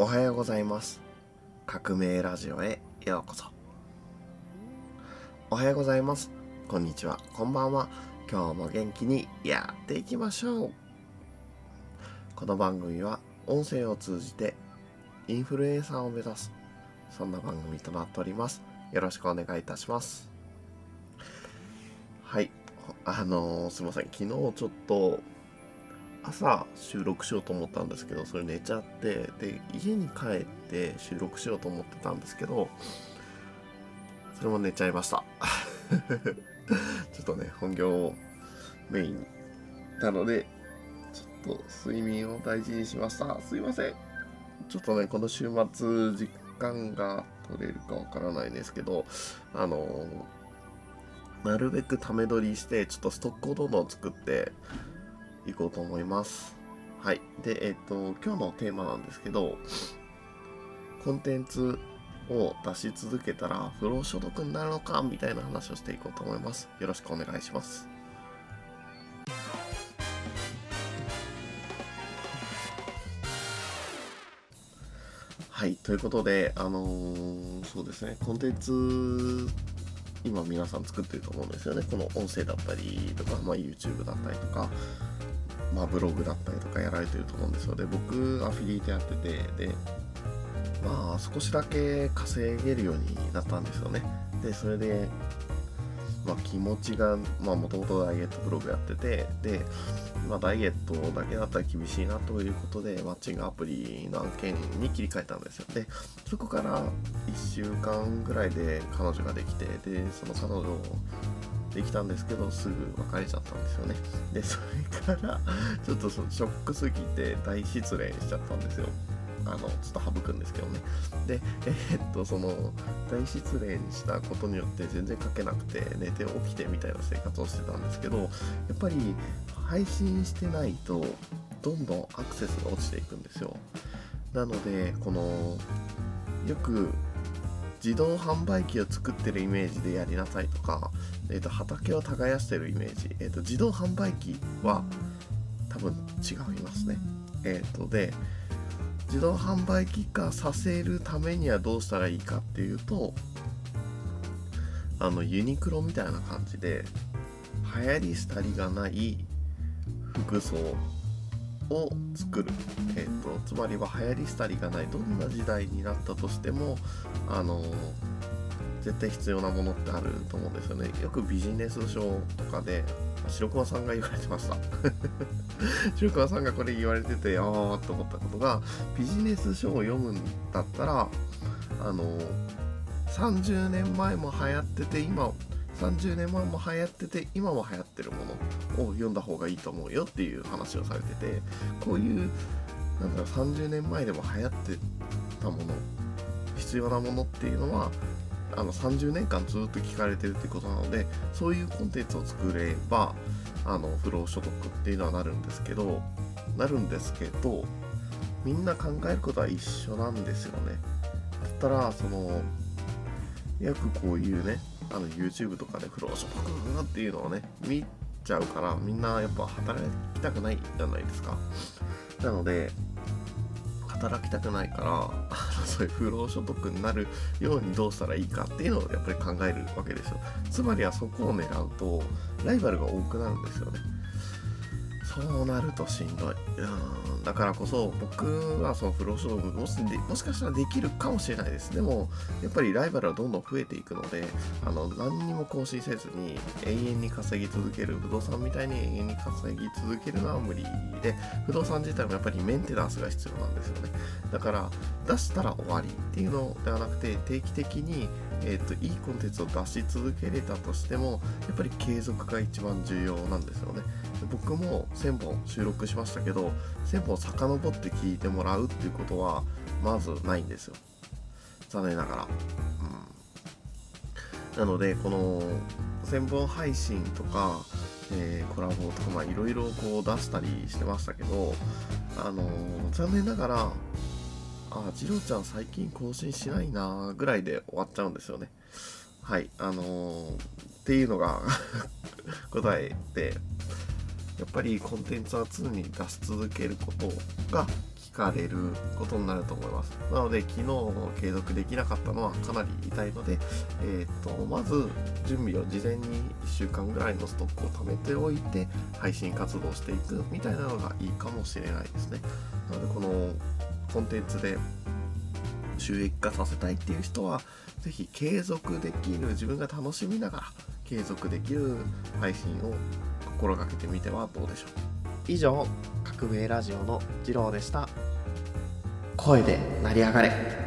おはようございます。革命ラジオへようこそ。おはようございます。こんにちは。こんばんは。今日も元気にやっていきましょう。この番組は音声を通じてインフルエンサーを目指すそんな番組となっております。よろしくお願いいたします。はい。あのー、すいません。昨日ちょっと朝収録しようと思ったんですけどそれ寝ちゃってで家に帰って収録しようと思ってたんですけどそれも寝ちゃいました。ちょっとね本業をメインなのでちょっと睡眠を大事にしました。すいません。ちょっとねこの週末時間が取れるかわからないんですけどあのなるべくため撮りしてちょっとストックをどんどん作っていこうと思います。はい。で、えっ、と、今日のテーマなんですけど、コンテンツを出し続けたら不労所得になるのかみたいな話をしていこうと思います。よろしくお願いします。はい。ということで、あのー、そうですね、コンテンツ、今皆さん作ってると思うんですよね。この音声だったりとか、まあ、YouTube だったりとか、まあ、ブログだったりとかやられてると思うんですよ。で僕アフィリエイトやっててでまあ少しだけ稼げるようになったんですよね。でそれでまあ、気持ちがもともとダイエットブログやっててで、まあ、ダイエットだけだったら厳しいなということでマッチングアプリの案件に切り替えたんですよ。でそこから1週間ぐらいで彼女ができてでその彼女できたんですけどすぐ別れちゃったんですよね。でそれから ちょっとショックすぎて大失恋しちゃったんですよ。あのちょっと省くんですけどね。でえー、っとその大失恋したことによって全然書けなくて寝て起きてみたいな生活をしてたんですけどやっぱり配信してないとどんどんアクセスが落ちていくんですよ。なのでこのよく自動販売機を作ってるイメージでやりなさいとか、えーと、畑を耕してるイメージ、えーと、自動販売機は多分違いますね。え、ー、とで自動販売機化させるためにはどうしたらいいかっていうとあのユニクロみたいな感じで流行り廃りがない服装を作る、えーと、つまりは流行り廃りがないどんな時代になったとしてもあの絶対必要なものってあると思うんですよね。よくビジネス書とかで白熊さんが言われてました。白熊さんがこれ言われててああと思ったことがビジネス書を読むんだったらあの30年前も流行ってて今30年前も流行ってて今も流行ってるものを読んだ方がいいと思うよっていう話をされててこういうなんだろう30年前でも流行ってたもの必要なものっていうのはあの30年間ずっと聞かれてるってことなのでそういうコンテンツを作ればあの不労所得っていうのはなるんですけどなるんですけどみんな考えることは一緒なんですよね。だったらそのよくこういうねあの YouTube とかで不労所得っていうのをね見ちゃうからみんなやっぱ働きたくないじゃないですか。なので働きたくないから そういう不労所得になるようにどうしたらいいかっていうのをやっぱり考えるわけですよ。つまりはそこを狙うとライバルが多くなるんですよね。そうなるとしんどい。うん、だからこそ僕はその不労所得もしもしかしたらできるかもしれないです。でもやっぱりライバルはどんどん増えていくのであの何にも更新せずに永遠に稼ぎ続ける不動産みたいに永遠に稼ぎ続けるのは無理で不動産自体もやっぱりメンテナンスが必要なんですよね。だから出したら終わりっていうのではなくて定期的にえーと、いいコンテンツを出し続けれたとしてもやっぱり継続が一番重要なんですよね。僕も1000本収録しましたけど1000本遡って聞いてもらうっていうことはまずないんですよ。残念ながら、うん、なのでこの1000本配信とか、えー、コラボとかいろいろこう出したりしてましたけどあのー、残念ながらあ、次郎ちゃん最近更新しないなぐらいで終わっちゃうんですよね。はい、あのー、っていうのが 答えで、やっぱりコンテンツは常に出し続けることが聞かれることになると思いますなので昨日継続できなかったのはかなり痛いので、えーと、まず準備を事前に1週間ぐらいのストックを貯めておいて配信活動していくみたいなのがいいかもしれないですねなのでこのコンテンツで収益化させたいっていう人は是非継続できる自分が楽しみながら継続できる配信を心がけてみてはどうでしょう。以上革命ラジオの次郎でした。声で成り上がれ。